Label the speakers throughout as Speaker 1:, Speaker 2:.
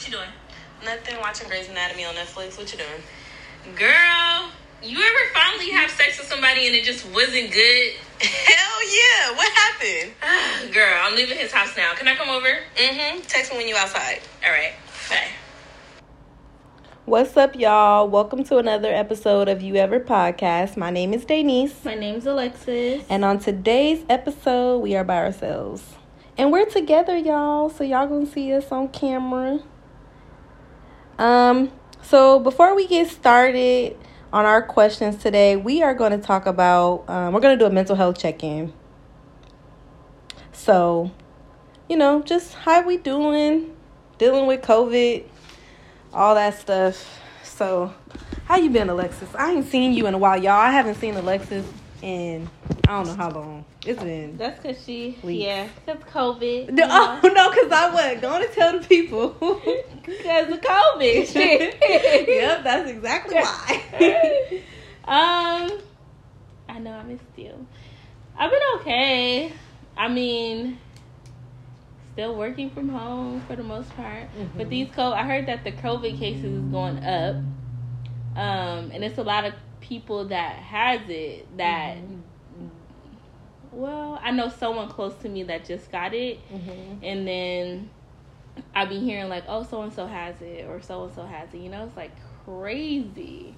Speaker 1: What you doing?
Speaker 2: Nothing. Watching Grey's Anatomy on Netflix. What you doing?
Speaker 1: Girl, you ever finally have sex with somebody and it just wasn't good?
Speaker 2: Hell yeah! What happened?
Speaker 1: Girl, I'm leaving his house now. Can I come over?
Speaker 2: Mm-hmm. Text me when you outside.
Speaker 1: All right. Bye.
Speaker 3: What's up, y'all? Welcome to another episode of You Ever Podcast. My name is Denise.
Speaker 1: My name's Alexis.
Speaker 3: And on today's episode, we are by ourselves. And we're together, y'all. So y'all gonna see us on camera. Um, so before we get started on our questions today, we are going to talk about um, we're going to do a mental health check-in. So, you know, just how we doing, dealing with COVID, all that stuff. So, how you been, Alexis? I ain't seen you in a while, y'all. I haven't seen Alexis in I don't know how long. It's been.
Speaker 1: That's because she,
Speaker 3: Weeks.
Speaker 1: yeah, because COVID.
Speaker 3: No, oh no, because I wasn't going to tell the people.
Speaker 1: Because of COVID.
Speaker 3: Yep, that's exactly why.
Speaker 1: um, I know I missed you. I've been okay. I mean, still working from home for the most part. But these COVID, I heard that the COVID cases is going up. Um, and it's a lot of people that has it that. Well, I know someone close to me that just got it,
Speaker 3: Mm-hmm.
Speaker 1: and then I be hearing like, oh, so and so has it, or so and so has it. You know, it's like crazy.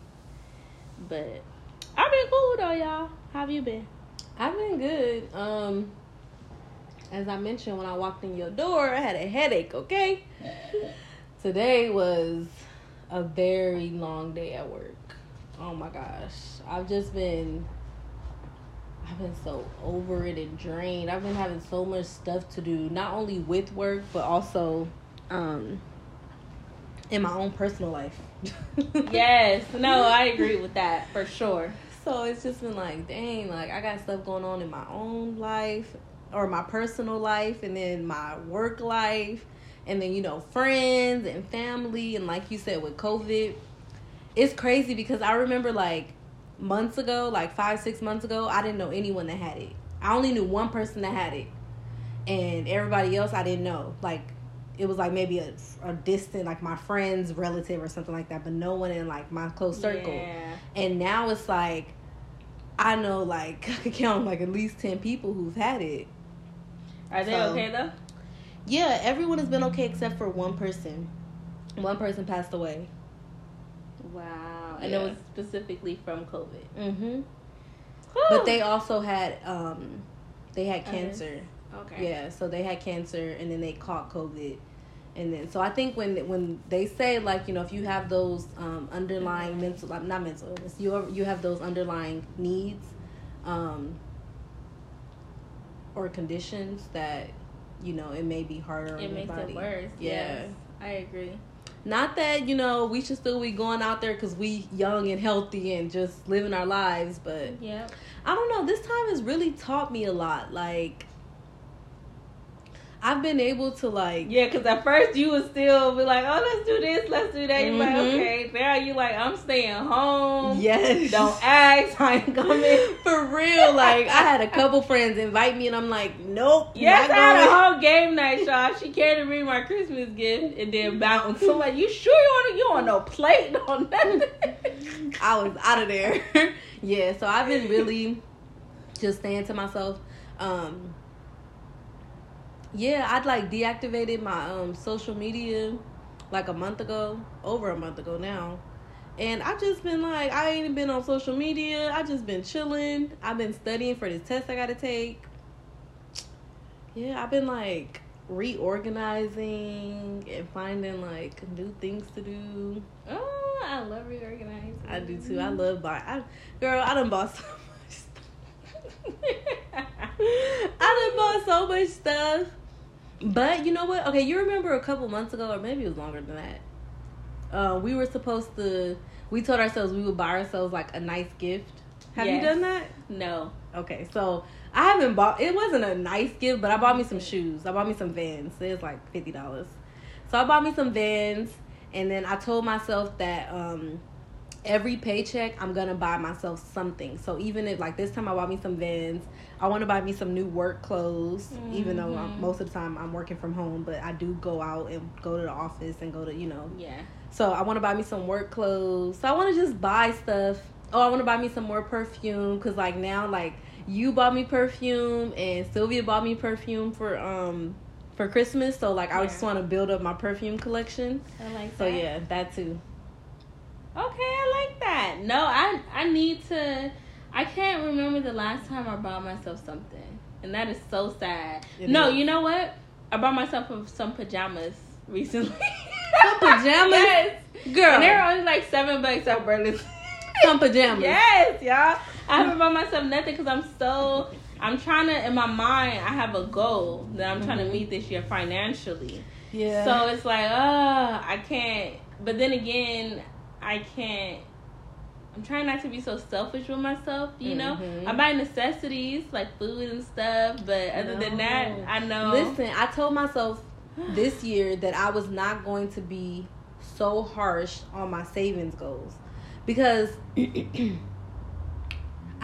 Speaker 1: But I've been cool though, y'all. How have you been?
Speaker 3: I've been good. Um, as I mentioned when I walked in your door, I had a headache. Okay. Today was a very long day at work. Oh my gosh, I've just been. I've been so over it and drained. I've been having so much stuff to do, not only with work but also, um, in my own personal life.
Speaker 1: Yes, no, I agree with that for sure.
Speaker 3: So it's just been like, dang, like I got stuff going on in my own life or my personal life and then my work life and then, you know, friends and family. And like you said, with COVID, it's crazy because I remember like months ago, like five, six months ago, I didn't know anyone that had it. I only knew one person that had it. And everybody else I didn't know. Like, it was like maybe a, a distant, like my friend's relative or something like that, but no one in like my close circle.
Speaker 1: Yeah.
Speaker 3: And now it's like I know like I could count like at least ten people who've had it.
Speaker 1: Are they
Speaker 3: So-
Speaker 1: okay though?
Speaker 3: Yeah, everyone has been okay except for one person. One person passed away.
Speaker 1: Wow. And
Speaker 3: Yeah.
Speaker 1: it was specifically from COVID.
Speaker 3: Mm-hmm. But they also had um they had cancer.
Speaker 1: Okay.
Speaker 3: Yeah, so they had cancer and then they caught COVID. And then so I think when when they say like, you know, if you have those um underlying mental like, not mental illness, you you have those underlying needs um or conditions that you know, it may be harder on
Speaker 1: It
Speaker 3: your
Speaker 1: makes
Speaker 3: body.
Speaker 1: it worse.
Speaker 3: Yeah.
Speaker 1: Yes, I agree.
Speaker 3: Not that, you know, we should still be going out there cuz we young and healthy and just living our lives, but
Speaker 1: Yep.
Speaker 3: I don't know. This time has really taught me a lot. Like, I've been able to like.
Speaker 1: Yeah, because at first you would still be like, oh, let's do this, let's do that. You're like,
Speaker 3: Mhm.
Speaker 1: okay. Now you like, I'm staying home.
Speaker 3: Yes.
Speaker 1: Don't ask. I ain't coming.
Speaker 3: For real. Like, I had a couple friends invite me, and I'm like, nope.
Speaker 1: Yes,
Speaker 3: not
Speaker 1: I had a whole game night, y'all. She came to me my Christmas gift and then bounced. So like, you sure you want? You want no plate, no nothing?
Speaker 3: I was out of there. yeah. So I've been really just saying to myself, um, yeah, I'd like deactivated my um social media like a month ago, over a month ago now. And I've just been like, I ain't been on social media. I've just been chilling. I've been studying for this test I gotta take. Yeah, I've been like reorganizing and finding like new things to do.
Speaker 1: oh, I love reorganizing.
Speaker 3: I do too. I love buying. I, girl, I done bought so much stuff. I done bought so much stuff. But you know what? Okay, you remember a couple months ago, or maybe it was longer than that. Uh, we were supposed to. We told ourselves we would buy ourselves like a nice gift. Have you done that?
Speaker 1: no.
Speaker 3: Okay, so I haven't bought. It wasn't a nice gift, but I bought me some shoes. I bought me some Vans. It was like fifty dollars. So I bought me some Vans, and then I told myself that um, every paycheck I'm gonna buy myself something. So even if like this time I bought me some Vans, I want to buy me some new work clothes. Mm-hmm. Even though I'm, most of the time I'm working from home, but I do go out and go to the office and go to you know.
Speaker 1: Yeah.
Speaker 3: So I want to buy me some work clothes. So I want to just buy stuff. Oh, I want to buy me some more perfume because like now like you bought me perfume and Sylvia bought me perfume for um for Christmas. So like I just want to build up my perfume collection.
Speaker 1: I like that.
Speaker 3: So yeah, that too.
Speaker 1: Okay, I like that. No, I I need to. I can't remember the last time I bought myself something, and that is so sad. It no, is. you know what? I bought myself some pajamas recently.
Speaker 3: Some pajamas,
Speaker 1: yes,
Speaker 3: girl.
Speaker 1: And they were only like seven bucks at Burlington.
Speaker 3: Some pajamas,
Speaker 1: yes, y'all. I haven't bought myself nothing because I'm so. I'm trying to in my mind. I have a goal that I'm trying mm-hmm. to meet this year financially.
Speaker 3: Yeah.
Speaker 1: So it's like, oh, I can't. But then again, I can't. I'm trying not to be so selfish with myself, you know. Mm-hmm. I buy necessities like food and stuff, but other no. than that, I know.
Speaker 3: Listen, I told myself this year that I was not going to be so harsh on my savings goals because I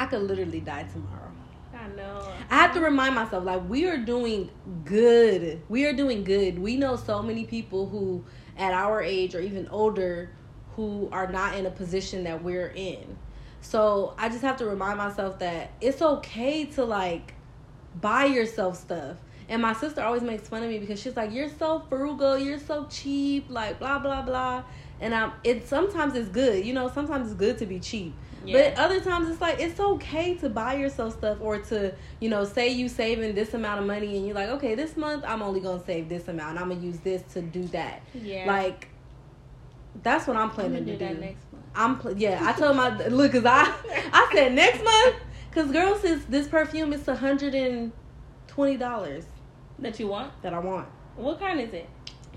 Speaker 3: could literally die tomorrow.
Speaker 1: I know.
Speaker 3: I have to remind myself like we are doing good. We are doing good. We know so many people who at our age or even older who are not in a position that we're in. So I just have to remind myself that it's okay to like buy yourself stuff. And my sister always makes fun of me because she's like, "You're so frugal, you're so cheap, like blah blah blah." And um, it sometimes it's good, you know. Sometimes it's good to be cheap, yeah. but other times it's like it's okay to buy yourself stuff or to, you know, say you saving this amount of money and you're like, okay, this month I'm only gonna save this amount. I'm gonna use this to do that.
Speaker 1: Yeah.
Speaker 3: Like that's what I'm planning
Speaker 1: I'm
Speaker 3: to
Speaker 1: do.
Speaker 3: do.
Speaker 1: next month.
Speaker 3: I'm pl- yeah. I told my look, cause I I said next month, cause girl, since this perfume is hundred and twenty dollars
Speaker 1: that you want,
Speaker 3: that I want.
Speaker 1: What kind is it?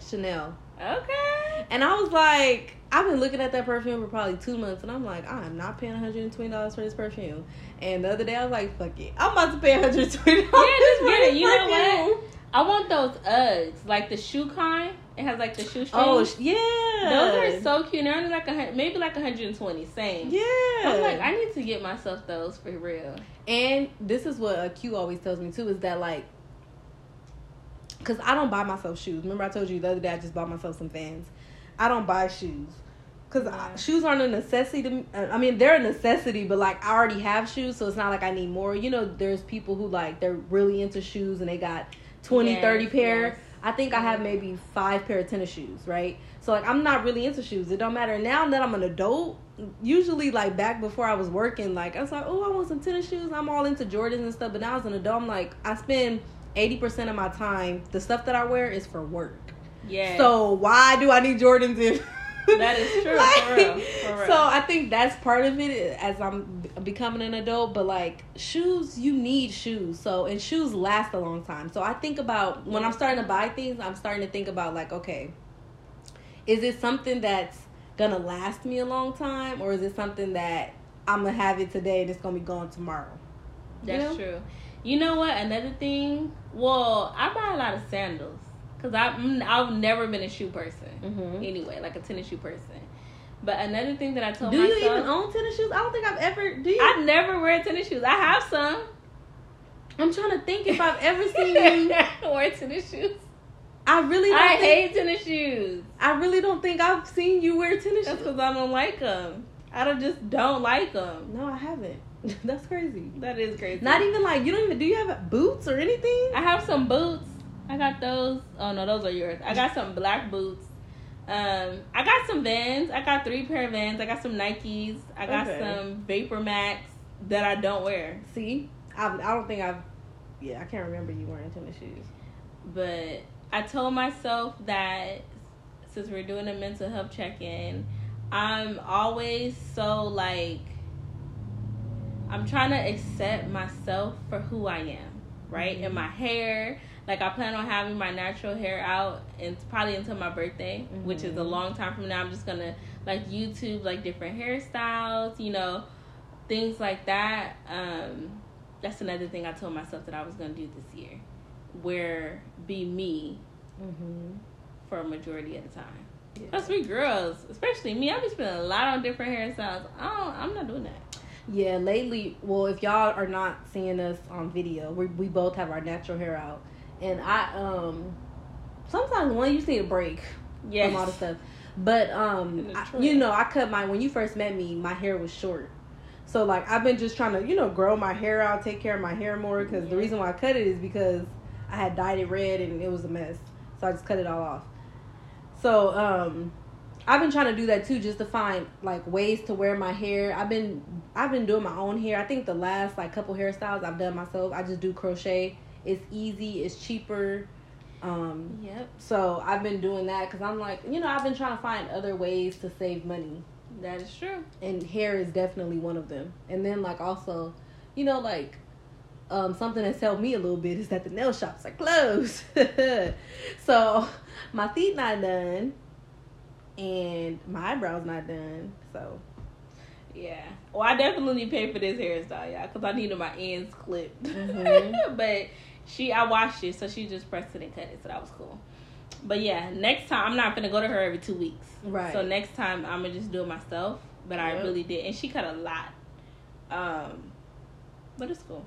Speaker 3: Chanel.
Speaker 1: Okay.
Speaker 3: And I was like, I've been looking at that perfume for probably two months, and I'm like, I'm not paying 120 dollars for this perfume. And the other day, I was like, fuck it, I'm about to pay 120
Speaker 1: dollars. Yeah, just get it. You know what? I want those Uggs, like the shoe kind. It has like the shoe oh, strings.
Speaker 3: Oh yeah,
Speaker 1: those are so cute. They're only like a maybe like 120. Same.
Speaker 3: Yeah.
Speaker 1: I'm like I need to get myself those for real.
Speaker 3: And this is what a Q always tells me too is that like, cause I don't buy myself shoes. Remember I told you the other day I just bought myself some Vans. I don't buy shoes. Cause yeah. shoes aren't a necessity to me. Uh, I mean, they're a necessity, but like I already have shoes, so it's not like I need more. You know, there's people who like they're really into shoes and they got 20, yes, 30 pair. Yes. I think I have maybe five pair of tennis shoes, right? So like I'm not really into shoes. It don't matter now that I'm an adult. Usually like back before I was working, like I was like, oh, I want some tennis shoes. I'm all into Jordans and stuff. But now as an adult, I'm like I spend eighty percent of my time. The stuff that I wear is for work.
Speaker 1: Yeah.
Speaker 3: So why do I need Jordans if
Speaker 1: that is true. like, for real, for real.
Speaker 3: So I think that's part of it as I'm becoming an adult. But like shoes, you need shoes. So and shoes last a long time. So I think about when I'm starting to buy things, I'm starting to think about like, okay, is it something that's gonna last me a long time, or is it something that I'm gonna have it today and it's gonna be gone tomorrow?
Speaker 1: That's you know? true. You know what? Another thing. Well, I buy a lot of sandals. Cause I've I've never been a shoe person mm-hmm. anyway, like a tennis shoe person. But another thing that I told myself
Speaker 3: do
Speaker 1: myself,
Speaker 3: you even own tennis shoes? I don't think I've ever. Do you?
Speaker 1: I never wear tennis shoes. I have some.
Speaker 3: I'm trying to think if I've ever seen you
Speaker 1: wear tennis shoes.
Speaker 3: I really don't
Speaker 1: I
Speaker 3: think,
Speaker 1: hate tennis shoes.
Speaker 3: I really don't think I've seen you wear tennis
Speaker 1: That's
Speaker 3: shoes.
Speaker 1: because I don't like them. I don't just don't like them.
Speaker 3: No, I haven't. That's crazy.
Speaker 1: That is crazy.
Speaker 3: Not even like you don't even. Do you have boots or anything?
Speaker 1: I have some boots. I got those. Oh no, those are yours. I got some black boots. Um, I got some Vans. I got three pair of Vans. I got some Nikes. I got okay. some Vapor Max that I don't wear.
Speaker 3: See, I, I don't think I've. Yeah, I can't remember you wearing tennis shoes.
Speaker 1: But I told myself that since we're doing a mental health check in, I'm always so like. I'm trying to accept myself for who I am, right? Mm-hmm. And my hair, like I plan on having my natural hair out and probably until my birthday, mm-hmm. which is a mm-hmm. long time from now. I'm just gonna like YouTube like different hairstyles, you know, things like that. Um, that's another thing I told myself that I was gonna do this year, where be me mm-hmm. for a majority of the time. Plus, we girls, especially me, I be spending a lot on different hairstyles. I don't, I'm not doing that.
Speaker 3: Yeah, lately, well, if y'all are not seeing us on video, we we both have our natural hair out, and I um sometimes one you need a break
Speaker 1: Yes.
Speaker 3: from all the stuff. But um, I- you know, I cut my when you first met me, my hair was short. So like I've been just trying to you know grow my hair out, take care of my hair more because the reason why I cut it is because I had dyed it red and it was a mess. So I just cut it all off. So um, I've been trying to do that too, just to find like ways to wear my hair. I've been I've been doing my own hair. I think the last like couple hairstyles I've done myself. I just do crochet. It's easy. It's cheaper. Um,
Speaker 1: Yep.
Speaker 3: so I've been doing that because I'm like, you know, I've been trying to find other ways to save money,
Speaker 1: That is true.
Speaker 3: and hair is definitely one of them. And then like also, you know, like um, something that's helped me a little bit is that the nail shops are closed. so my feet not done, and my eyebrows not done. So
Speaker 1: Yeah. Well, I definitely pay for this hairstyle, y'all, because I needed my ends clipped.
Speaker 3: Mhm.
Speaker 1: but she, I washed it, so she just pressed it and cut it, so that was cool. But yeah, next time I'm not gonna go to her every two weeks.
Speaker 3: right,
Speaker 1: So next time I'm gonna just do it myself. But I really did, and she cut a lot. Um, but it's cool.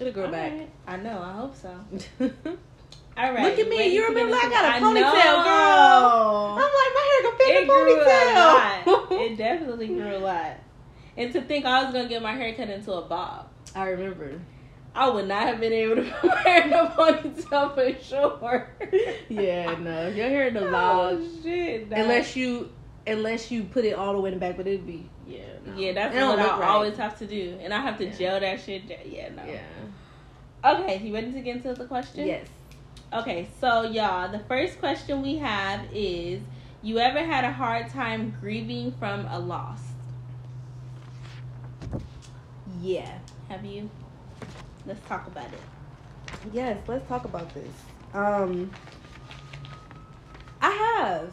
Speaker 3: it'll grow back.
Speaker 1: Alright. I know. I hope so. All right.
Speaker 3: Look at me.
Speaker 1: ready
Speaker 3: You remember I got a
Speaker 1: I
Speaker 3: ponytail,
Speaker 1: know.
Speaker 3: girl. I'm like my hair gonna fit
Speaker 1: It
Speaker 3: in
Speaker 1: grew
Speaker 3: a ponytail.
Speaker 1: lot. It definitely grew a lot. And to think I was gonna get my hair cut into a bob,
Speaker 3: I remember.
Speaker 1: I would not have been able to put my hair in a ponytail for sure.
Speaker 3: Yeah, no. Your hair in the
Speaker 1: Oh
Speaker 3: bob,
Speaker 1: shit!
Speaker 3: unless you unless you put it all the way in the back, but it'd be yeah. No.
Speaker 1: yeah, that's what I
Speaker 3: right.
Speaker 1: always have to do, and I have to
Speaker 3: Yeah.
Speaker 1: gel that shit. down. Yeah, no.
Speaker 3: Yeah.
Speaker 1: Okay, you ready to get into the question?
Speaker 3: Yes.
Speaker 1: Okay, so y'all, the first question we have is: You ever had a hard time grieving from a loss?
Speaker 3: Yeah.
Speaker 1: Have you? Let's talk about it.
Speaker 3: Yes. Let's talk about this. Um. I have.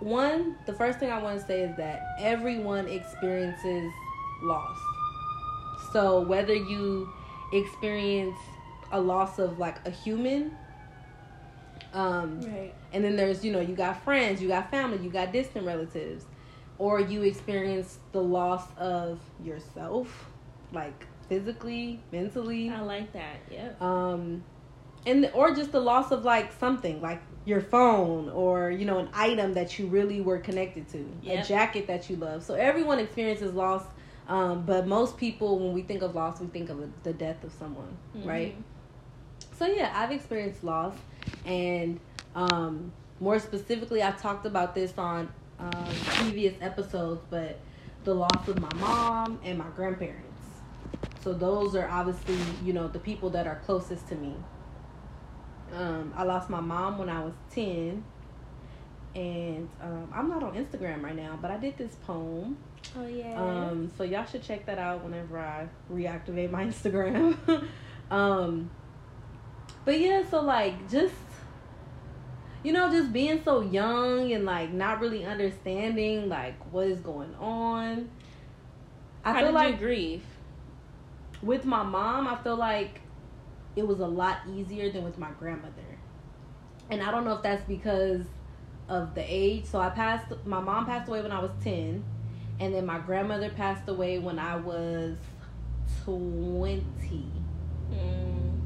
Speaker 3: One, the first thing I want to say is that everyone experiences loss. So whether you experience a loss of like a human, um,
Speaker 1: Right.
Speaker 3: And then there's, you know, you got friends, you got family, you got distant relatives, or you experience the loss of yourself, like physically, mentally,
Speaker 1: I like that. Yep.
Speaker 3: um, and or just the loss of like something, like your phone, or you know, an item that you really were connected to,
Speaker 1: Yep.
Speaker 3: a jacket that you love. So everyone experiences loss, um, but most people, when we think of loss, we think of the death of someone, right? So yeah, I've experienced loss, and um, more specifically, I talked about this on um, previous episodes. But the loss of my mom and my grandparents. So those are obviously you know the people that are closest to me. Um, I lost my mom when I was ten, and um, I'm not on Instagram right now, but I did this poem.
Speaker 1: Oh yeah.
Speaker 3: Um, so y'all should check that out whenever I reactivate my Instagram. um, but yeah, so like just you know, just being so young and like not really understanding like what is going on. I
Speaker 1: How
Speaker 3: feel like
Speaker 1: you grieve?
Speaker 3: With my mom, I feel like it was a lot easier than with my grandmother. And I don't know if that's because of the age. So I passed my mom passed away when I was 10 and then my grandmother passed away when I was 20.
Speaker 1: Mm,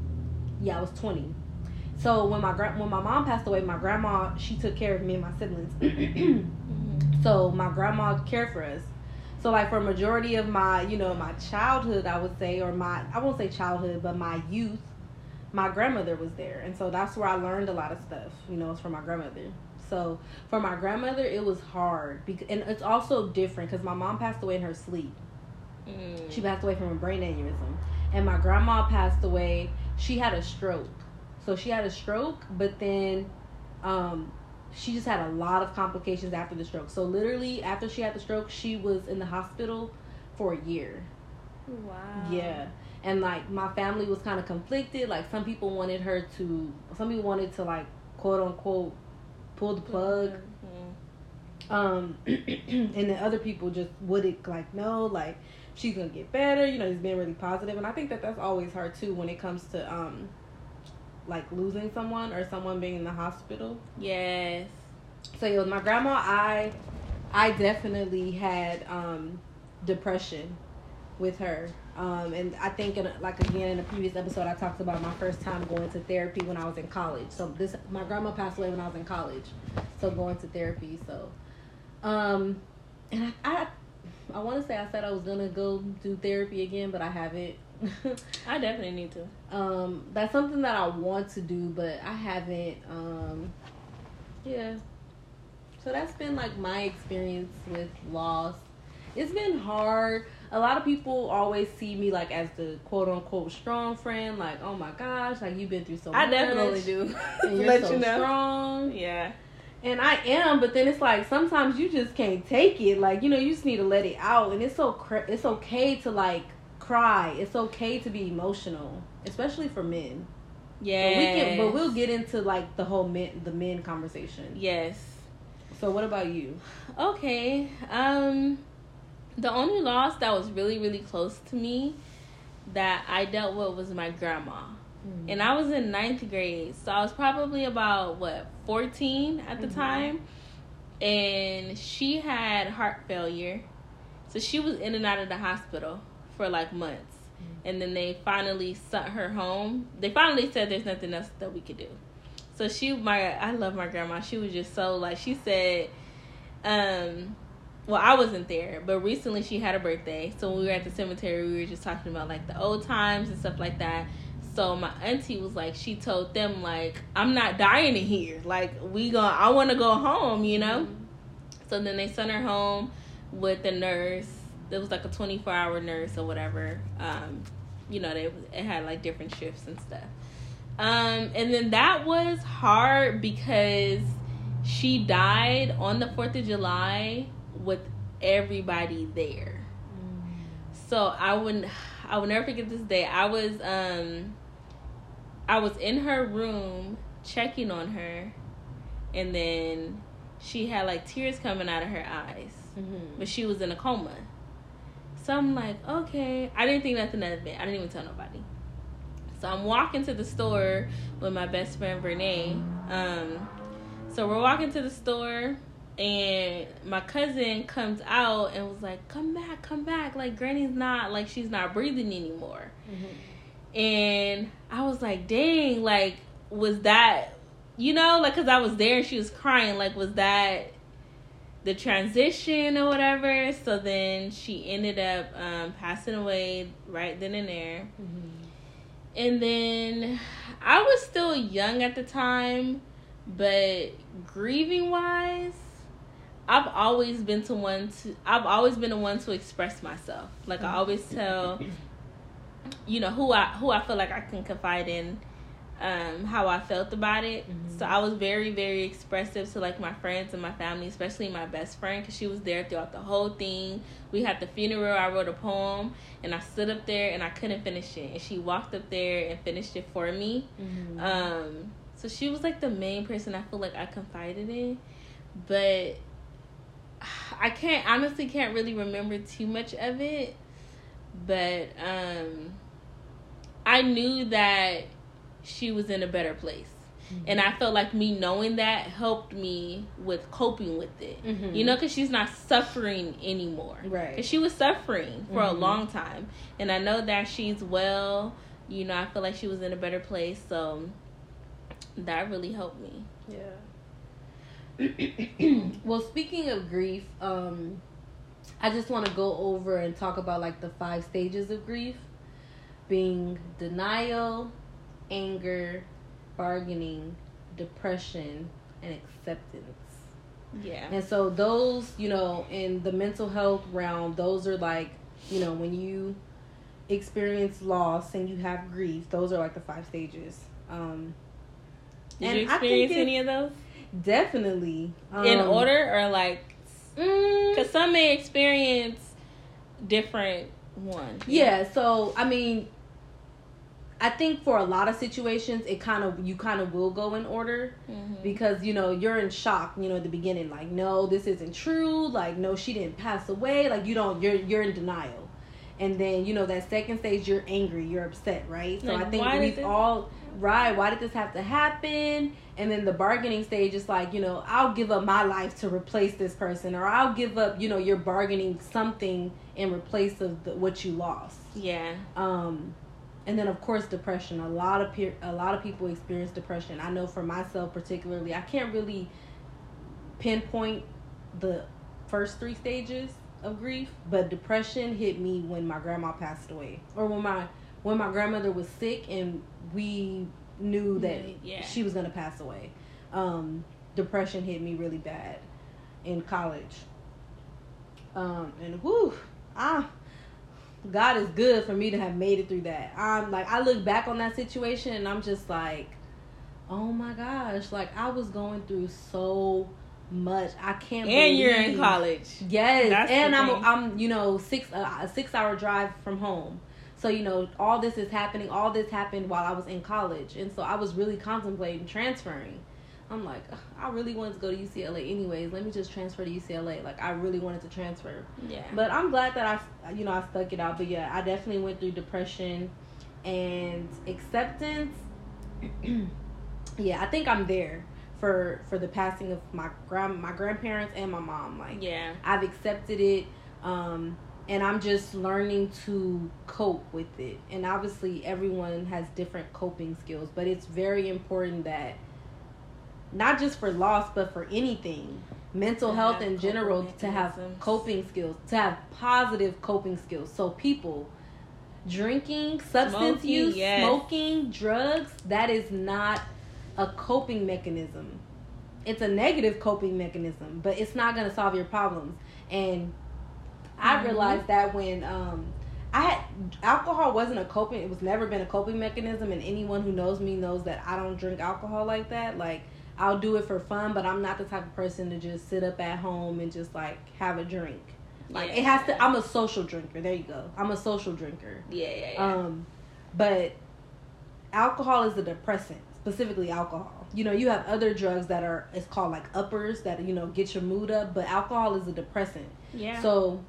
Speaker 3: Yeah, I was 20. So when my gra- when my mom passed away, my grandma she took care of me and my siblings.
Speaker 1: mhm.
Speaker 3: So my grandma cared for us. So like for a majority of my, you know, my childhood, I would say, or my I won't say childhood, but my youth, my grandmother was there, and so that's where I learned a lot of stuff. You know, it's from my grandmother. So for my grandmother, it was hard, because, and it's also different because my mom passed away in her sleep.
Speaker 1: Mm.
Speaker 3: She passed away from a brain aneurysm, and my grandma passed away. She had a stroke, so she had a stroke, but then um, she just had a lot of complications after the stroke. So literally, after she had the stroke, she was in the hospital for a year.
Speaker 1: Wow.
Speaker 3: Yeah. And like my family was kind of conflicted. Like some people wanted her to, some people wanted to like quote unquote pull the plug.
Speaker 1: Mhm.
Speaker 3: Um, and then other people just wouldn't like no, like she's gonna get better. You know, just being really. And I think that that's always hard too when it comes to um, like losing someone or someone being in the hospital.
Speaker 1: Yes.
Speaker 3: So yeah, with my grandma, I I definitely had um depression with her. Um, and I think, in, like again in a previous episode, I talked about my first time going to therapy when I was in college. So this, my grandma passed away when I was in college, so going to therapy. So, um, and I, I, I want to say I said I was gonna go do therapy again, but I haven't.
Speaker 1: I definitely need to.
Speaker 3: Um, that's something that I want to do, but I haven't. Um, yeah. So that's been like my experience with loss. It's been hard a lot of people always see me like as the quote unquote strong friend. Like, oh my gosh, like you've been through so
Speaker 1: I
Speaker 3: much.
Speaker 1: I definitely do.
Speaker 3: And you're
Speaker 1: Let
Speaker 3: so
Speaker 1: you know.
Speaker 3: strong.
Speaker 1: Yeah.
Speaker 3: And I am, but then it's like sometimes you just can't take it. Like you know, you just need to let it out, and it's so cr- it's okay to like cry. It's okay to be emotional, especially for men.
Speaker 1: Yeah.
Speaker 3: But we can, but we'll get into like the whole men the men conversation.
Speaker 1: Yes.
Speaker 3: So what about you?
Speaker 1: Okay. Um the only loss that was really really close to me that I dealt with was my grandma.
Speaker 3: Mm.
Speaker 1: And I was in ninth grade, so I was probably about what fourteen at the
Speaker 3: Mhm.
Speaker 1: time, and she had heart failure, so she was in and out of the hospital for like months, and then they finally sent her home. They finally said there's nothing else that we could do. So she, my, I love my grandma. She was just so like she said, um, well, I wasn't there, but recently she had a birthday. So when we were at the cemetery, we were just talking about like the old times and stuff like that. So my auntie was like, she told them like, I'm not dying in here. Like we going I want to go home, you know. So then they sent her home with the nurse. It was like a 24 hour nurse or whatever. Um, you know, they it had like different shifts and stuff. Um, and then that was hard because she died on the 4th of July with everybody there. So I wouldn't, I will never forget this day. I was um I was in her room checking on her and then she had like tears coming out of her eyes.
Speaker 3: Mm-hmm.
Speaker 1: But she was in a coma. So I'm like, okay. I didn't think nothing of it. I didn't even tell nobody. So I'm walking to the store with my best friend Vernay. Um, so we're walking to the store, and my cousin comes out and was like, "Come back, come back! Like Granny's not like she's not breathing anymore." And I was like, "Dang! Like was that, you know, like because I was there and she was crying. Like was that?" The transition or whatever. So then she ended up um, passing away right then and there. And then I was still young at the time, but grieving wise, I've always been to one to I've always been the one to express myself. Like I always tell you know who I who I feel like I can confide in um how I felt about it. So I was very very expressive to like my friends and my family, especially my best friend cuz she was there throughout the whole thing. We had the funeral, I wrote a poem and I stood up there and I couldn't finish it and she walked up there and finished it for me. Um so she was like the main person I feel like I confided in. But I can't honestly can't really remember too much of it. But um I knew that she was in a better place. And I felt like me knowing that helped me with coping with it.
Speaker 3: Mhm.
Speaker 1: You know, because she's not suffering anymore.
Speaker 3: Right.
Speaker 1: Because she was suffering for a
Speaker 3: Mhm.
Speaker 1: long time. And I know that she's well. You know, I feel like she was in a better place. So that really helped me.
Speaker 3: Yeah. well, speaking of grief, um, I just want to go over and talk about like the five stages of grief being denial, anger, bargaining, depression, and acceptance.
Speaker 1: Yeah.
Speaker 3: And so those, you know, in the mental health realm, those are like, you know, when you experience loss and you have grief, those are like the five stages. Um
Speaker 1: Did
Speaker 3: and
Speaker 1: you experience any of those?
Speaker 3: definitely
Speaker 1: In
Speaker 3: um,
Speaker 1: order or like.
Speaker 3: mm,
Speaker 1: Because some may experience different ones.
Speaker 3: Yeah, so I mean, I think for a lot of situations, it kind of you kind of will go in order
Speaker 1: Mhm.
Speaker 3: because you know you're in shock. You know, at the beginning, like no, this isn't true. Like no, she didn't pass away. Like you don't, you're you're in denial, and then you know that second stage you're angry you're upset right so
Speaker 1: Like,
Speaker 3: i think we've
Speaker 1: this-
Speaker 3: all right why did this have to happen and then the bargaining stage is like you know i'll give up my life to replace this person or i'll give up you know you're bargaining something in replace of the, what you lost
Speaker 1: Yeah.
Speaker 3: um and then of course depression. A lot of peer, a lot of people experience depression. I know for myself particularly i can't really pinpoint the first three stages of grief but depression hit me when my grandma passed away or when my when my grandmother was sick and we knew that
Speaker 1: Yeah.
Speaker 3: she was going to pass away. Um depression hit me really bad in college. Um and whew ah God is good for me to have made it through that. I'm like I look back on that situation and I'm just like, oh my gosh, like I was going through so much. I can't.
Speaker 1: And you're in college.
Speaker 3: Yes,
Speaker 1: That's
Speaker 3: and I'm
Speaker 1: thing.
Speaker 3: I'm you know six uh, a six hour drive from home. So you know all this is happening. All this happened while I was in college, and so I was really contemplating transferring. I'm like, I really wanted to go to UCLA anyways. Let me just transfer to UCLA. Like I really wanted to transfer.
Speaker 1: Yeah.
Speaker 3: But I'm glad that I, you know, I stuck it out. But yeah, I definitely went through depression and acceptance. yeah, I think I'm there for for the passing of my grand my grandparents and my mom. Like,
Speaker 1: yeah.
Speaker 3: I've accepted it, um, and I'm just learning to cope with it. And obviously, everyone has different coping skills, but it's very important that not just for loss, but for anything, mental health in general, to have coping skills, to have positive coping skills. So people. Drinking, substance
Speaker 1: Smoking,
Speaker 3: use,
Speaker 1: yes.
Speaker 3: smoking, drugs, that is not a coping mechanism. It's a negative coping mechanism, but it's not going to solve your problems. And I
Speaker 1: Mhm.
Speaker 3: realized that when um, I had alcohol wasn't a coping. It was never been a coping mechanism, and anyone who knows me knows that I don't drink alcohol like that. Like I'll do it for fun, but I'm not the type of person to just sit up at home and just like have a drink. Like it has to. I'm a social drinker. There you go. I'm a social drinker.
Speaker 1: Yeah, yeah, yeah.
Speaker 3: Um, but alcohol is a depressant, specifically alcohol. You know, you have other drugs that are it's called like uppers that you know get your mood up, but alcohol is a depressant.
Speaker 1: yeah.
Speaker 3: So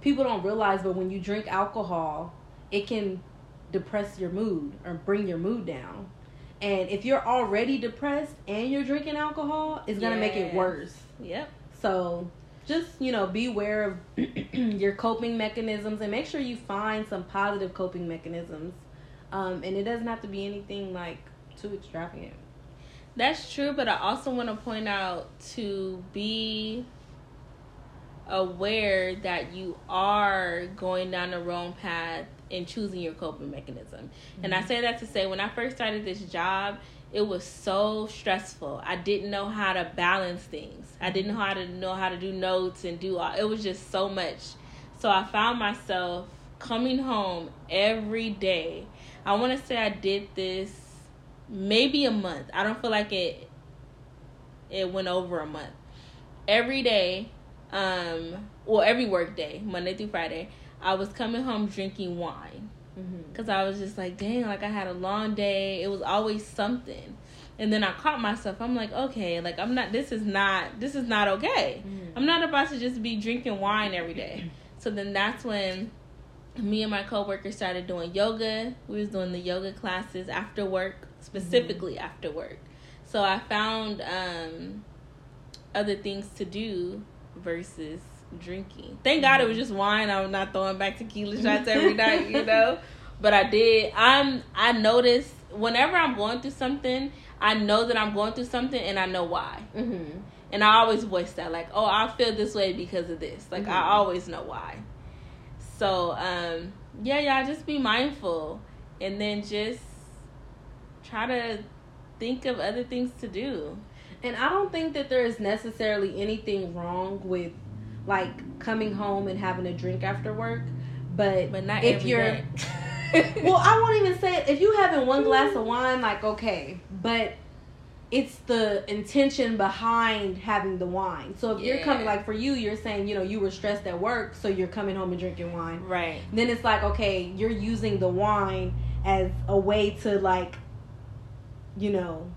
Speaker 3: people don't realize, but when you drink alcohol, it can depress your mood or bring your mood down. And if you're already depressed and you're drinking alcohol, it's gonna make it worse.
Speaker 1: yep.
Speaker 3: So just, you know, be aware of your coping mechanisms and make sure you find some positive coping mechanisms. Um, and it doesn't have to be anything like too extravagant.
Speaker 1: That's true, but I also want to point out to be aware that you are going down the wrong path and choosing your coping mechanism. And I mm-hmm. say that to say when I first started this job, it was so stressful. I didn't know how to balance things. I didn't know how to know how to do notes and do all. It was just so much. So I found myself coming home every day. I want to say I did this maybe a month. I don't feel like it it went over a month. Every day, um, well, every work day, Monday through Friday, I was coming home drinking wine
Speaker 3: Mm-hmm.
Speaker 1: because I was just like, dang, like I had a long day. It was always something. And then I caught myself. I'm like, okay, like I'm not. This is not. This is not okay.
Speaker 3: Mhm.
Speaker 1: I'm not about to just be drinking wine every day. So then that's when me and my coworker started doing yoga. We was doing the yoga classes after work, specifically after work. So I found um, other things to do versus drinking. Thank God it was just wine. I'm not throwing back tequila shots every night, you know. But I did. I'm. I noticed whenever I'm going through something, I know that I'm going through something, and I know why.
Speaker 3: Mm-hmm.
Speaker 1: And I always voice that, like, oh, I feel this way because of this. Like, I
Speaker 3: Mhm.
Speaker 1: always know why. So, um, yeah, yeah, just be mindful. And then just try to think of other things to do.
Speaker 3: And I don't think that there is necessarily anything wrong with like coming home and having a drink after work. But,
Speaker 1: But not
Speaker 3: if you're well, I won't even say if you having one glass of wine, like okay, but it's the intention behind having the wine. So if you're coming, like for you, you're saying you know you were stressed at work, so you're coming home and drinking wine.
Speaker 1: right.
Speaker 3: Then it's like okay, you're using the wine as a way to like, you know,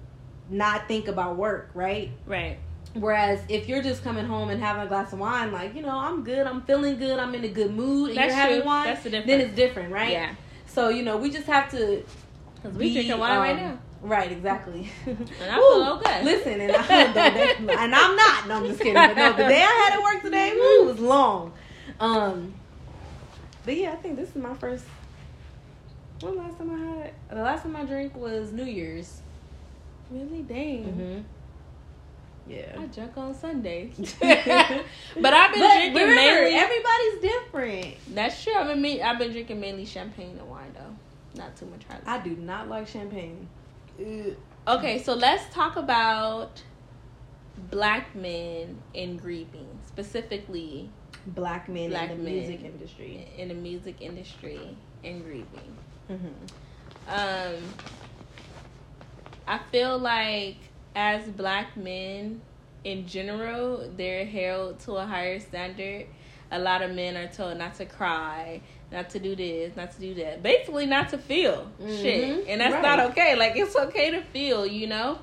Speaker 3: not think about work, right?
Speaker 1: Right.
Speaker 3: Whereas if you're just coming home and having a glass of wine, like you know, I'm good, I'm feeling good, I'm in a good mood, and
Speaker 1: That's
Speaker 3: you're having
Speaker 1: true.
Speaker 3: wine,
Speaker 1: That's the difference.
Speaker 3: then it's different, right?
Speaker 1: Yeah.
Speaker 3: So you know, we just have to
Speaker 1: Because we
Speaker 3: be,
Speaker 1: drinking wine right
Speaker 3: um,
Speaker 1: now.
Speaker 3: Right, exactly.
Speaker 1: And I feel okay.
Speaker 3: Listen, and, I, and I'm not. No, I'm just kidding. But no, the day I had to work today, woo, was long. Um, but yeah, I think this is my first. When last time I had? The last time I drank was New Year's.
Speaker 1: Really? Dang.
Speaker 3: Mm-hmm. Yeah.
Speaker 1: I drunk on Sunday. but I've been
Speaker 3: But
Speaker 1: drinking
Speaker 3: remember,
Speaker 1: mainly.
Speaker 3: everybody's different.
Speaker 1: That's true. I've been, I've been drinking mainly champagne and wine, though. Not too much hard.
Speaker 3: I do not like champagne. Ugh.
Speaker 1: Okay, so let's talk about black men in grieving, specifically
Speaker 3: Black men
Speaker 1: Black
Speaker 3: in the
Speaker 1: men.
Speaker 3: music industry.
Speaker 1: in the music industry and grieving.
Speaker 3: Mm-hmm.
Speaker 1: Um, I feel like as black men in general, they're held to a higher standard. A lot of men are told not to cry, not to do this, not to do that. Basically, not to feel shit,
Speaker 3: Mhm.
Speaker 1: and that's
Speaker 3: Right.
Speaker 1: not okay. Like it's okay to feel, you know.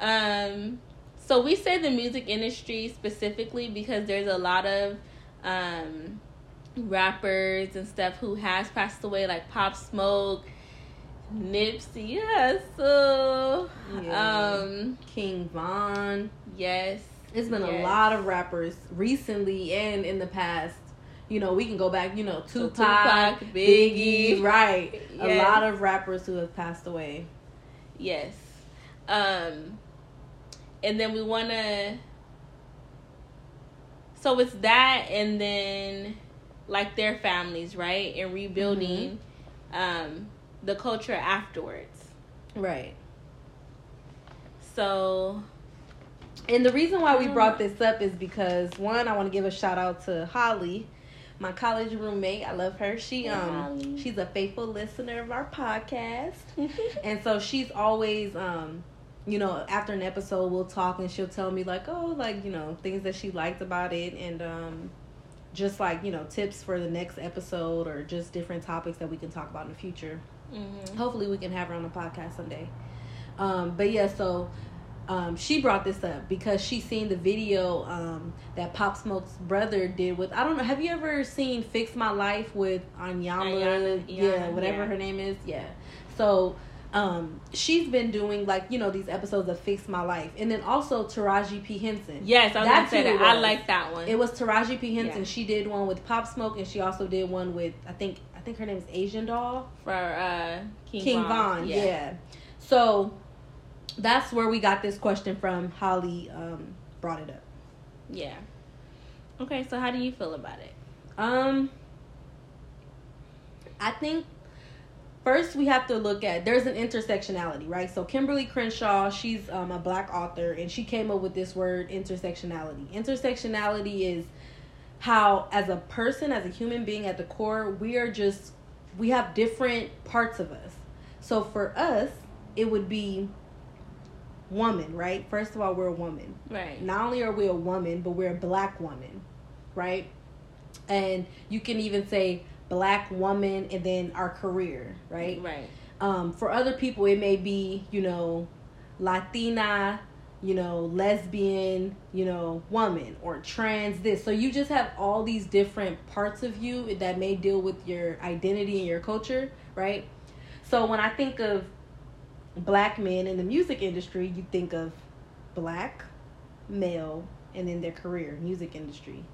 Speaker 1: Um, so we say the music industry specifically because there's a lot of um rappers and stuff who has passed away, like Pop Smoke, Nipsey Hussle.
Speaker 3: Yeah.
Speaker 1: Um,
Speaker 3: King Von.
Speaker 1: yes,
Speaker 3: It's been a lot of rappers recently and in the past. You know, we can go back, you know, Tupac,
Speaker 1: Tupac,
Speaker 3: Biggie,
Speaker 1: Biggie.
Speaker 3: right. A lot of rappers who have passed away.
Speaker 1: yes. Um, and then we want to. So it's that, and then like their families, right, and rebuilding um, the culture afterwards.
Speaker 3: Right.
Speaker 1: So
Speaker 3: And the reason why we
Speaker 1: Um,
Speaker 3: brought this up is because one, I want to give a shout out to Holly, my college roommate. I love her. She
Speaker 1: Hey,
Speaker 3: um
Speaker 1: Holly.
Speaker 3: she's a faithful listener of our podcast. and so she's always um you know after an episode we'll talk and she'll tell me like oh like you know things that she liked about it and um just like you know tips for the next episode or just different topics that we can talk about in the future
Speaker 1: Mhm.
Speaker 3: hopefully we can have her on the podcast someday um but yeah so um, she brought this up because she seen the video um, that Pop Smoke's brother did with I don't know. Have you ever seen "Fix My Life" with Anyama? Yeah, whatever
Speaker 1: yeah.
Speaker 3: her name is. Yeah. So um, she's been doing like you know these episodes of "Fix My Life," and then also Taraji P Henson.
Speaker 1: Yes, I was
Speaker 3: That's
Speaker 1: gonna say that. I like that one.
Speaker 3: It was Taraji P Henson.
Speaker 1: Yeah.
Speaker 3: She did one with Pop Smoke, and she also did one with I think think her name is Asian Doll.
Speaker 1: for uh, King,
Speaker 3: King
Speaker 1: Von.
Speaker 3: Von, yeah. So that's where we got this question from. Holly um, brought it up.
Speaker 1: yeah. Okay, so how do you feel about it?
Speaker 3: Um, I think first we have to look at there's an intersectionality, right? So Kimberlé Crenshaw, she's um, a black author, and she came up with this word intersectionality. Intersectionality is how, as a person, as a human being, at the core, we are just we have different parts of us. So for us, it would be woman, right? First of all, we're a woman
Speaker 1: Right.
Speaker 3: not only are we a woman, but we're a black woman, right? And you can even say black woman and then our career, right?
Speaker 1: Right.
Speaker 3: Um, for other people, it may be, you know, Latina, you know, lesbian, you know, woman or trans this. So you just have all these different parts of you that may deal with your identity and your culture, right? So when I think of black men in the music industry, you think of black, male, and then their career, music industry.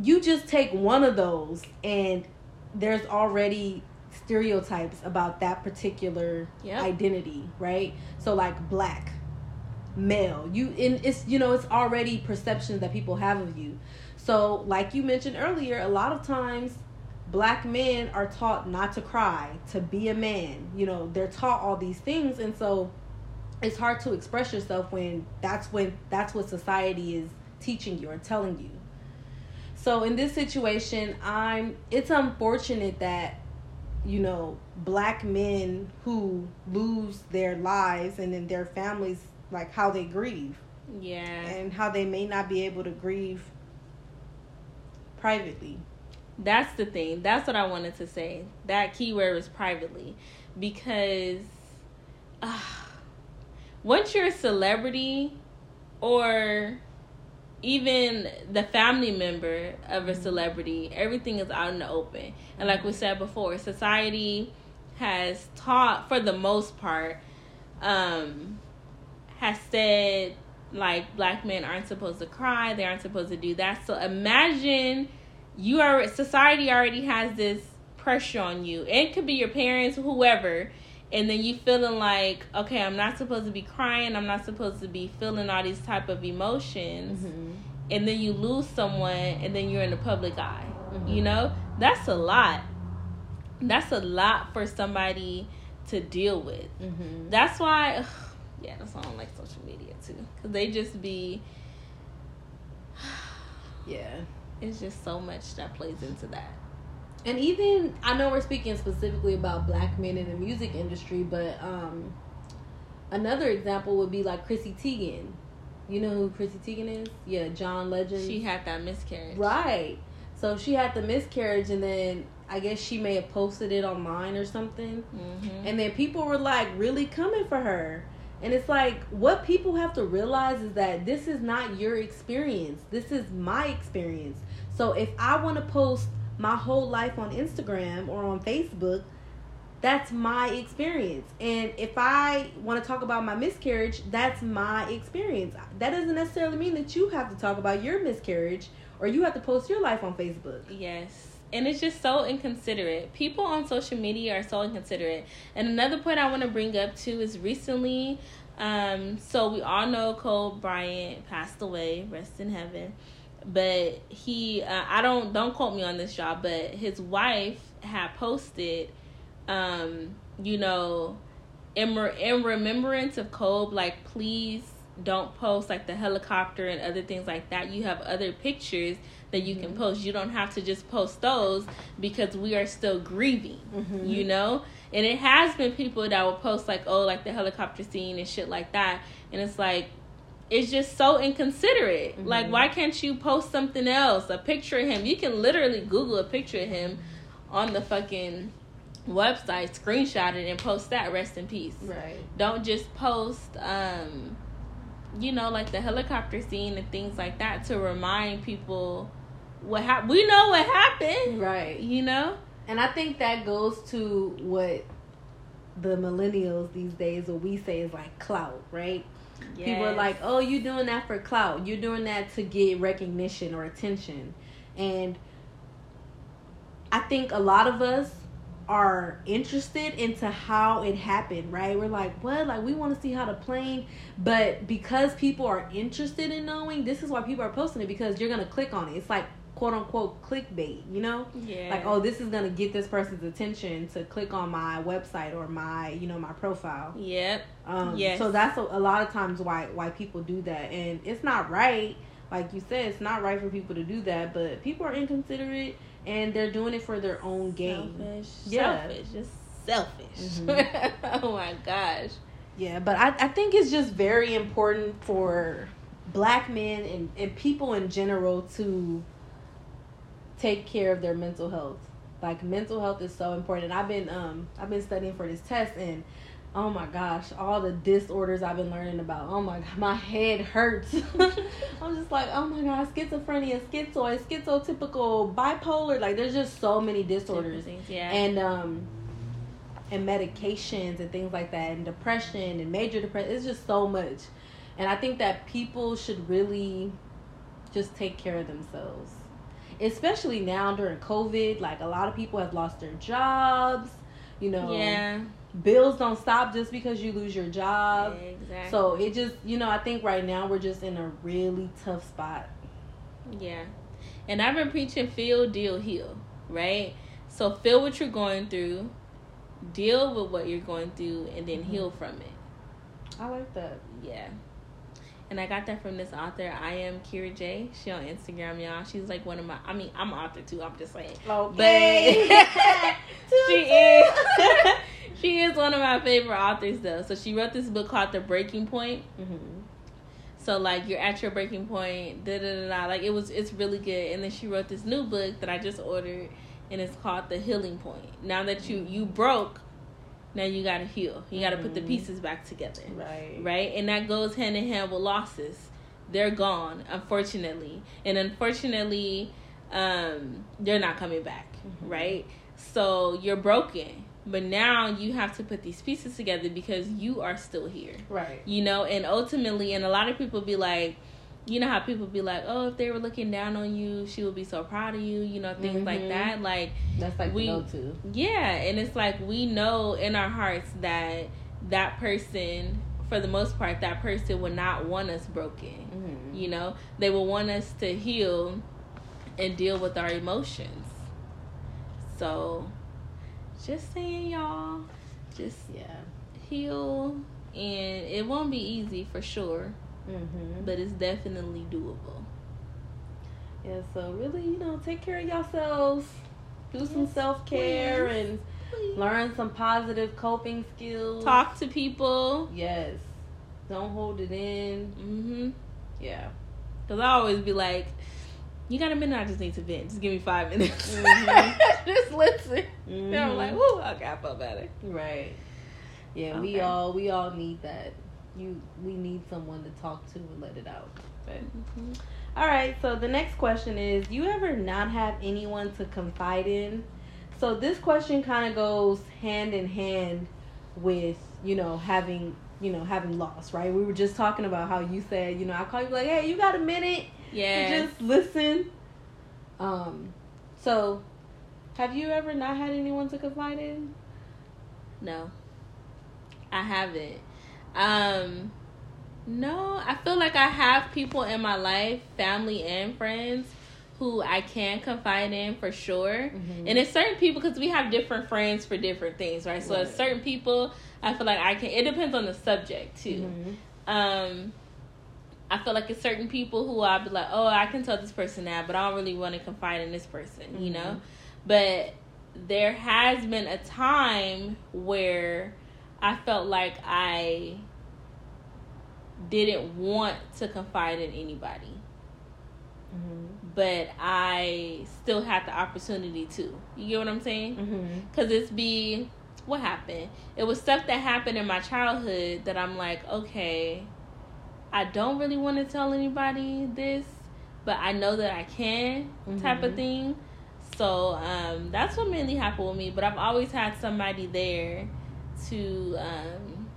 Speaker 3: You just take one of those and there's already stereotypes about that particular
Speaker 1: Yep.
Speaker 3: identity, right? So like black, male, you in it's you know, it's already perceptions that people have of you. So like you mentioned earlier, a lot of times black men are taught not to cry, to be a man. You know, they're taught all these things and so it's hard to express yourself when that's when that's what society is teaching you or telling you. So in this situation, I'm it's unfortunate that you know, black men who lose their lives and then their families like how they grieve
Speaker 1: Yeah.
Speaker 3: and how they may not be able to grieve privately.
Speaker 1: That's the thing. That's what I wanted to say. That keyword was privately. Because uh, once you're a celebrity or even the family member of a celebrity, everything is out in the open. And like we said before, society has taught, for the most part, um, has said like black men aren't supposed to cry, they aren't supposed to do that. So imagine you are society already has this pressure on you. It could be your parents, whoever, and then you feeling like, okay, I'm not supposed to be crying, I'm not supposed to be feeling all these type of emotions.
Speaker 3: Mm-hmm.
Speaker 1: And then you lose someone and then you're in the public eye.
Speaker 3: Mhm.
Speaker 1: You know? That's a lot. That's a lot for somebody to deal with.
Speaker 3: Mm-hmm.
Speaker 1: That's why, ugh, yeah, that's why I don't like social media too. Because they just be,
Speaker 3: Yeah.
Speaker 1: it's just so much that plays into that.
Speaker 3: And even I know we're speaking specifically about black men in the music industry, but um another example would be like Chrissy Teigen. You know who Chrissy Teigen is? Yeah, John Legend.
Speaker 1: She had that miscarriage.
Speaker 3: right. So she had the miscarriage and then I guess she may have posted it online or something.
Speaker 1: Mm-hmm.
Speaker 3: And then people were like really coming for her. And it's like what people have to realize is that this is not your experience. This is my experience. So if I want to post my whole life on Instagram or on Facebook, that's my experience. And if I want to talk about my miscarriage, that's my experience. That doesn't necessarily mean that you have to talk about your miscarriage or you have to post your life on Facebook.
Speaker 1: Yes. And it's just so inconsiderate. People on social media are so inconsiderate. And another point I want to bring up too is recently, um, so we all know Kobe Bryant passed away, rest in heaven. But he, uh, I don't don't quote me on this job, but his wife had posted, um, you know, in re- in remembrance of Kobe, like please don't post like the helicopter and other things like that. You have other pictures that you can post. You don't have to just post those because we are still grieving,
Speaker 3: Mhm.
Speaker 1: you know? And it has been people that will post like, oh, like the helicopter scene and shit like that. And it's like, it's just so inconsiderate. Like,
Speaker 3: Mhm.
Speaker 1: why can't you post something else? A picture of him. You can literally Google a picture of him on the fucking website, screenshot it, and post that. Rest in peace.
Speaker 3: Right.
Speaker 1: Don't just post, um, you know, like the helicopter scene and things like that to remind people what happened. We know what happened,
Speaker 3: Right.
Speaker 1: you know?
Speaker 3: And I think that goes to what the millennials these days, what we say is like clout, right? People are like, oh, you're doing that for clout. You're doing that to get recognition or attention. And I think a lot of us are interested into how it happened, right? We're like, what? Like, we want to see how the plane, but because people are interested in knowing, this is why people are posting it because you're going to click on it. It's like, quote unquote, clickbait, you know?
Speaker 1: yeah.
Speaker 3: like oh this is gonna get this person's attention to click on my website or my you know my profile
Speaker 1: Yep.
Speaker 3: um
Speaker 1: Yes.
Speaker 3: so that's a, a lot of times why why people do that and it's not right like you said it's not right for people to do that but people are inconsiderate and they're doing it for their own gain
Speaker 1: Selfish.
Speaker 3: Yeah.
Speaker 1: Selfish. Just selfish.
Speaker 3: Mhm.
Speaker 1: oh my gosh.
Speaker 3: yeah but I, I think it's just very important for black men and, and people in general to take care of their mental health. Like mental health is so important. I've been um i've been studying for this test and oh my gosh all the disorders i've been learning about. Oh my god my head hurts. I'm just like oh my god schizophrenia schizoid schizotypical bipolar. Like there's just so many disorders.
Speaker 1: Things, Yeah.
Speaker 3: and um and medications and things like that and depression and major depression it's just so much. And i think that people should really just take care of themselves especially now during covid like a lot of people have lost their jobs you know
Speaker 1: yeah.
Speaker 3: bills don't stop just because you lose your job
Speaker 1: exactly.
Speaker 3: so it just you know i think right now we're just in a really tough spot
Speaker 1: Yeah. And I've been preaching feel, deal, heal, right? So feel what you're going through, deal with what you're going through, and then mm-hmm. heal from it.
Speaker 3: i like that
Speaker 1: Yeah. And I got that from this author. I am Kira J. She on Instagram, y'all. She's like one of my. I mean, I'm an author too. I'm just saying.
Speaker 3: okay
Speaker 1: she is. she is one of my favorite authors though. So she wrote this book called The Breaking Point.
Speaker 3: hmm
Speaker 1: So like you're at your breaking point, da da da da. Like it was, it's really good. And then she wrote this new book that I just ordered, and it's called The Healing Point. Now that you you broke, now you gotta heal. You gotta put the
Speaker 3: Mhm.
Speaker 1: pieces back together,
Speaker 3: right
Speaker 1: right? And that goes hand in hand with losses. they're gone, unfortunately. And unfortunately, um, they're not coming back, mm-hmm. right? So you're broken. But now you have to put these pieces together because you are still here.
Speaker 3: Right.
Speaker 1: You know, and ultimately, and a lot of people be like, you know how people be like, oh, if they were looking down on you, she would be so proud of you, you know, things mm-hmm. like that. Like
Speaker 3: that's like we, to.
Speaker 1: Yeah, and it's like we know in our hearts that that person, for the most part, that person would not want us broken. Mm-hmm. You know, they will want us to heal and deal with our emotions. So, just saying, y'all, just
Speaker 3: yeah,
Speaker 1: heal, and it won't be easy for sure mm-hmm. but it's definitely doable.
Speaker 3: Yeah, so really, you know, take care of yourselves, do yes, some self care, and please. learn some positive coping skills.
Speaker 1: Talk to people.
Speaker 3: Yes, don't hold it in.
Speaker 1: Mm-hmm.
Speaker 3: Yeah,
Speaker 1: because I always be like. You got a minute? I just need to vent. Just give me five minutes. Mm-hmm. just listen. Mm-hmm. And I'm like, whoo, okay, I feel better.
Speaker 3: Right. Yeah, okay. we all we all need that you we need someone to talk to and let it out. But mm-hmm. all right, so the next question is: You ever not have anyone to confide in? So this question kind of goes hand in hand with you know having you know having loss, right? We were just talking about how you said you know I call you like, hey, you got a minute?
Speaker 1: Yeah,
Speaker 3: just listen. Um, so have you ever not had anyone to confide in?
Speaker 1: No, I haven't. Um, no, I feel like I have people in my life, family and friends, who I can confide in for sure. Mm-hmm. And it's certain people because we have different friends for different things, right? So right. certain people, I feel like I can. It depends on the subject too. Mm-hmm. Um, I feel like it's certain people who I'll be like, oh, I can tell this person that, but I don't really want to confide in this person, mm-hmm. you know. But there has been a time where I felt like I didn't want to confide in anybody. Mm-hmm. But I still had the opportunity to. You get what I'm saying? Because mm-hmm. it's be what happened. It was stuff that happened in my childhood that I'm like, okay, I don't really want to tell anybody this, but I know that I can, mm-hmm. type of thing. So um, that's what mainly happened with me. But I've always had somebody there to um,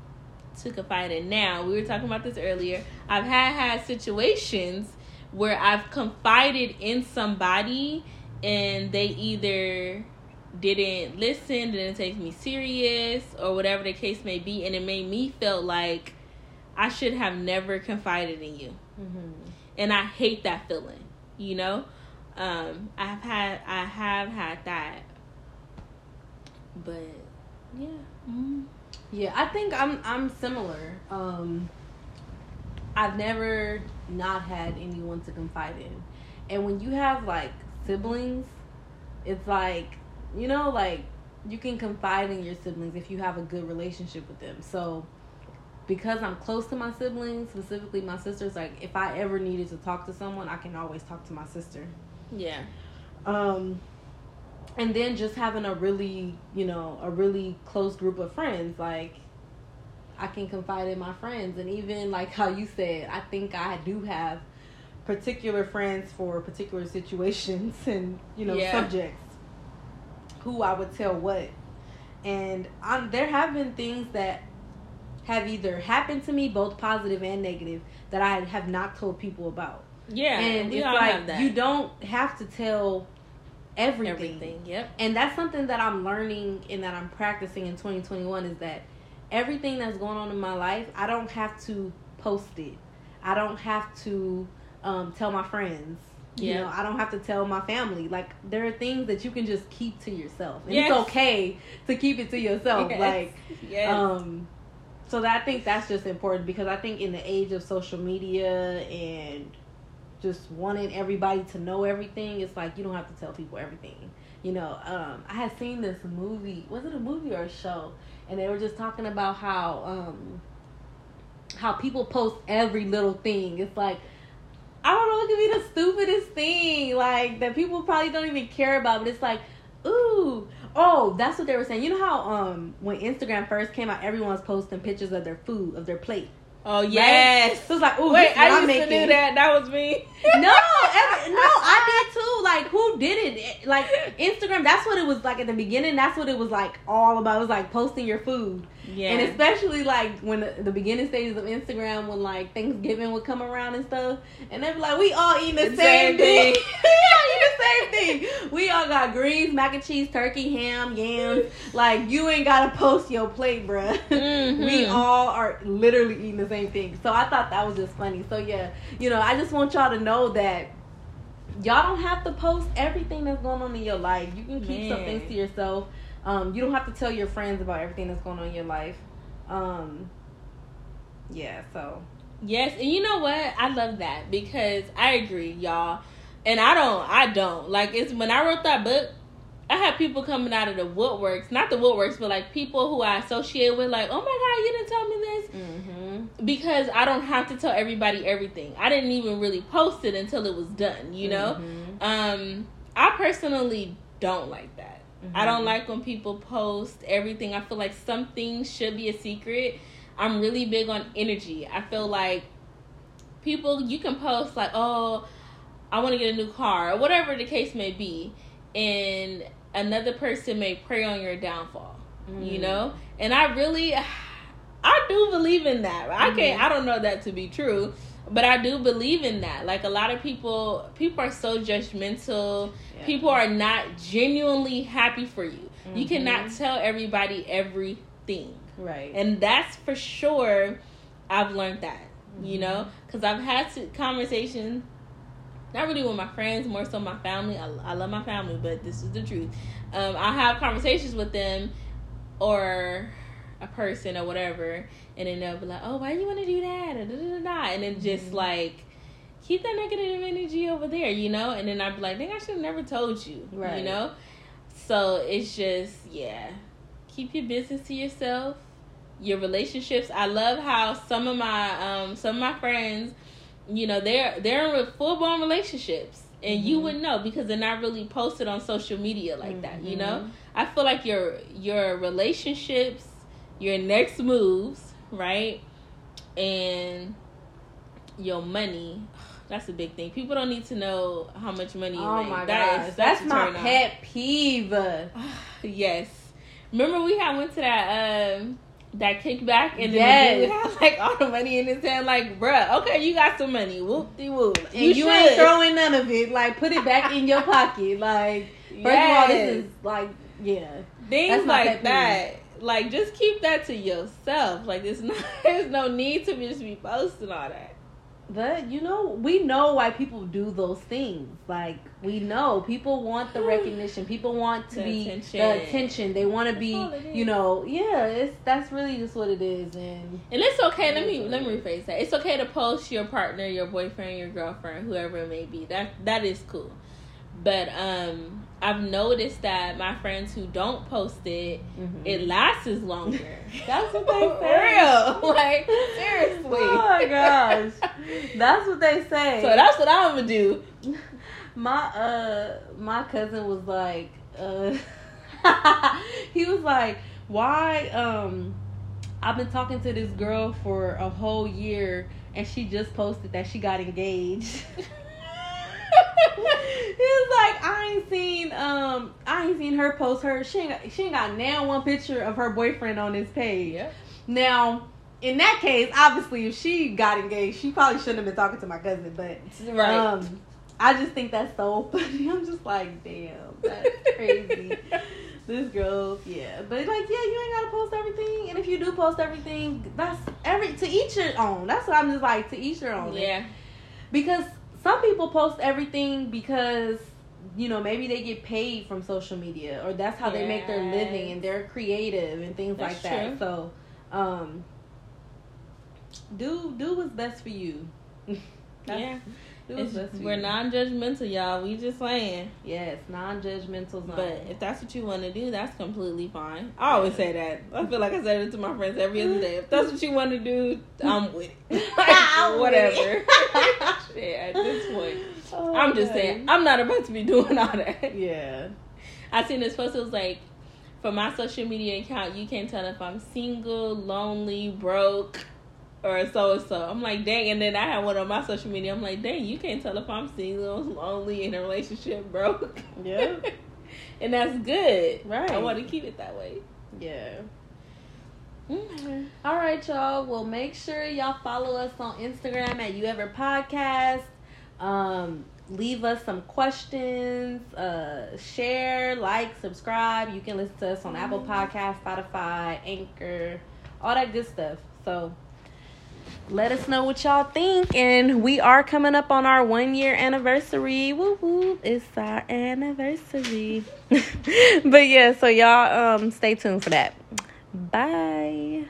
Speaker 1: to confide in. Now we were talking about this earlier. I've had had situations where I've confided in somebody and they either didn't listen, didn't take me serious, or whatever the case may be, and it made me feel like I should have never confided in you. Mm-hmm. And I hate that feeling, you know. Um, I've had I have had that, but yeah.
Speaker 3: Mm-hmm. Yeah, I think I'm I'm similar. Um, I've never not had anyone to confide in, and when you have like siblings, it's like you know like you can confide in your siblings if you have a good relationship with them. So because I'm close to my siblings, specifically my sisters, like if I ever needed to talk to someone, I can always talk to my sister.
Speaker 1: Yeah.
Speaker 3: Um and then just having a really you know a really close group of friends like i can confide in my friends. And even like how you said i think i do have particular friends for particular situations and you know yeah. subjects who i would tell what. And I'm, there have been things that have either happened to me both positive and negative that i have not told people about.
Speaker 1: Yeah
Speaker 3: and it's like you don't have to tell everything.
Speaker 1: Everything, yep.
Speaker 3: And that's something that I'm learning and that I'm practicing in 2021 is that everything that's going on in my life, I don't have to post it. I don't have to um, tell my friends. You know, I don't have to tell my family. Like there are things that you can just keep to yourself. And yes. it's okay to keep it to yourself. Yes. Like yes. um so that I think that's just important because I think in the age of social media and just wanting everybody to know everything, it's like you don't have to tell people everything. You know, um, I had seen this movie. Was it a movie or a show? And they were just talking about how um, how people post every little thing. It's like I don't know, it could be the stupidest thing, like that people probably don't even care about. But it's like, ooh, oh, that's what they were saying. You know how um when Instagram first came out, everyone's posting pictures of their food, of their plate
Speaker 1: Oh yes.
Speaker 3: So it's like, ooh,
Speaker 1: Wait,
Speaker 3: this is what
Speaker 1: I used to do that. That was me.
Speaker 3: no, ever, no, I did too. Did it? Like Instagram. That's what it was like at the beginning. That's what it was like all about. It was like posting your food,
Speaker 1: Yeah.
Speaker 3: and especially like when the, the beginning stages of Instagram, when like Thanksgiving would come around and stuff, and they'd be like, "We all eating the,
Speaker 1: The
Speaker 3: same,
Speaker 1: same
Speaker 3: thing.
Speaker 1: thing.
Speaker 3: we all eat the same thing. We all got greens, mac and cheese, turkey, ham, yams. Like you ain't gotta post your plate, bruh.
Speaker 1: Mhm.
Speaker 3: we all are literally eating the same thing. So I thought that was just funny. So yeah, you know, I just want y'all to know that y'all don't have to post everything that's going on in your life. You can keep some things to yourself. Um, you don't have to tell your friends about everything that's going on in your life. Um, yeah, so
Speaker 1: Yes, and you know what? I love that because I agree, y'all. And I don't, I don't like it's when I wrote that book. I have people coming out of the woodworks, not the woodworks, but like people who I associate with, like, oh my god, you didn't tell me this
Speaker 3: mm-hmm.
Speaker 1: because I don't have to tell everybody everything. I didn't even really post it until it was done, you know.
Speaker 3: Mhm.
Speaker 1: Um, I personally don't like that. I don't
Speaker 3: Mhm.
Speaker 1: like when people post everything. I feel like something should be a secret. I'm really big on energy. I feel like people you can post like, "Oh, I want to get a new car," or whatever the case may be, and another person may prey on your downfall. You
Speaker 3: Mm.
Speaker 1: know? And I really I do believe in that. I can't
Speaker 3: Mhm.
Speaker 1: I don't know that to be true, but I do believe in that. Like a lot of people people are so judgmental.
Speaker 3: Yeah.
Speaker 1: People are not genuinely happy for you. You
Speaker 3: Mhm.
Speaker 1: cannot tell everybody everything.
Speaker 3: right.
Speaker 1: And that's for sure I've learned that, you
Speaker 3: Mhm.
Speaker 1: know, cuz I've had to conversation not really with my friends, more so my family. I, I love my family, but this is the truth. Um, I have conversations with them or a person or whatever, and then they'll be like, "Oh, why do you want to do that?" Or da, da, da, da. And then just
Speaker 3: Mhm.
Speaker 1: like keep that negative energy over there, you know. And then I'd be like, "Dang, I should have never told you,"
Speaker 3: Right.
Speaker 1: you know. So it's just yeah, keep your business to yourself. Your relationships. I love how some of my um some of my friends, you know, they're they're in full blown relationships. And you
Speaker 3: Mhm.
Speaker 1: would know because they're not really posted on social media like that, you know?
Speaker 3: Mhm.
Speaker 1: I feel like your your relationships, your next moves, right? And your money. That's a big thing. People don't need to know how much money you
Speaker 3: Oh
Speaker 1: make.
Speaker 3: my
Speaker 1: That
Speaker 3: gosh,
Speaker 1: is
Speaker 3: that's
Speaker 1: a
Speaker 3: my pet peeve.
Speaker 1: yes. Remember we had went to that um that kickback and then
Speaker 3: Yes.
Speaker 1: the dude had like all the money in his hand, like, bruh, okay, you got some money. Whoop de whoop.
Speaker 3: And you, ain't throwing none of it. Like, put it back in your pocket. Like, first of all, this is like, yeah.
Speaker 1: things like that. Like just keep that to yourself. Like there's not there's no need to just be posting all that.
Speaker 3: But you know, we know why people do those things. Like we know people want the recognition. People want to
Speaker 1: The
Speaker 3: be
Speaker 1: attention.
Speaker 3: the attention. They want to be,
Speaker 1: all it is.
Speaker 3: you know, yeah. It's that's really just what it is. And
Speaker 1: And it's okay. Let me let me rephrase that. It's okay to post your partner, your boyfriend, your girlfriend, whoever it may be. That that is cool. But um, I've noticed that my friends who don't post it, it lasts longer.
Speaker 3: That's what they
Speaker 1: For
Speaker 3: say.
Speaker 1: real. Like seriously.
Speaker 3: Oh my gosh. that's what they say.
Speaker 1: So that's what I'm gonna do.
Speaker 3: my uh my cousin was like uh he was like why um i've been talking to this girl for a whole year and she just posted that she got engaged he was like i ain't seen um i ain't seen her post her she ain't got, she ain't got now one picture of her boyfriend on his page
Speaker 1: Yep.
Speaker 3: now in that case obviously if she got engaged she probably shouldn't have been talking to my cousin but
Speaker 1: Right.
Speaker 3: um, I just think that's so funny. I'm just like, damn, that's crazy. this girl, yeah, but like, yeah, you ain't gotta post everything, and if you do post everything, that's every to each your own. That's what I'm just like, to each your own.
Speaker 1: yeah.
Speaker 3: because some people post everything because you know maybe they get paid from social media or that's how they make their living and they're creative and things
Speaker 1: That's
Speaker 3: like that.
Speaker 1: true.
Speaker 3: So, um, do do what's best for you.
Speaker 1: Yeah.
Speaker 3: Do what's
Speaker 1: It's,
Speaker 3: best for
Speaker 1: we're non-judgmental, y'all. We just saying.
Speaker 3: Yes, non-judgmental zone.
Speaker 1: But if that's what you want to do, that's completely fine. I always say that. I feel like I said it to my friends every other day. If that's what you want to do, I'm with it. Whatever. Shit, at this point.
Speaker 3: Oh,
Speaker 1: I'm just
Speaker 3: okay.
Speaker 1: saying, I'm not about to be doing all that.
Speaker 3: Yeah.
Speaker 1: I seen this post. It was like, for my social media account, you can't tell if I'm single, lonely, broke, or so and so. I'm like, dang. And then I had one on my social media. I'm like, dang, you can't tell if I'm single, lonely, in a relationship, broke.
Speaker 3: Yeah.
Speaker 1: and that's good.
Speaker 3: Right.
Speaker 1: I want to keep it that way.
Speaker 3: Yeah.
Speaker 1: Mm-hmm.
Speaker 3: All right, y'all. Well, make sure y'all follow us on Instagram at You Ever Podcast. Um, leave us some questions. Uh, share, like, subscribe. You can listen to us on Apple Podcast, Spotify, Anchor, all that good stuff. So let us know what y'all think. And we are coming up on our one year anniversary. Woo woo. It's our anniversary. but yeah, so y'all um stay tuned for that. Bye.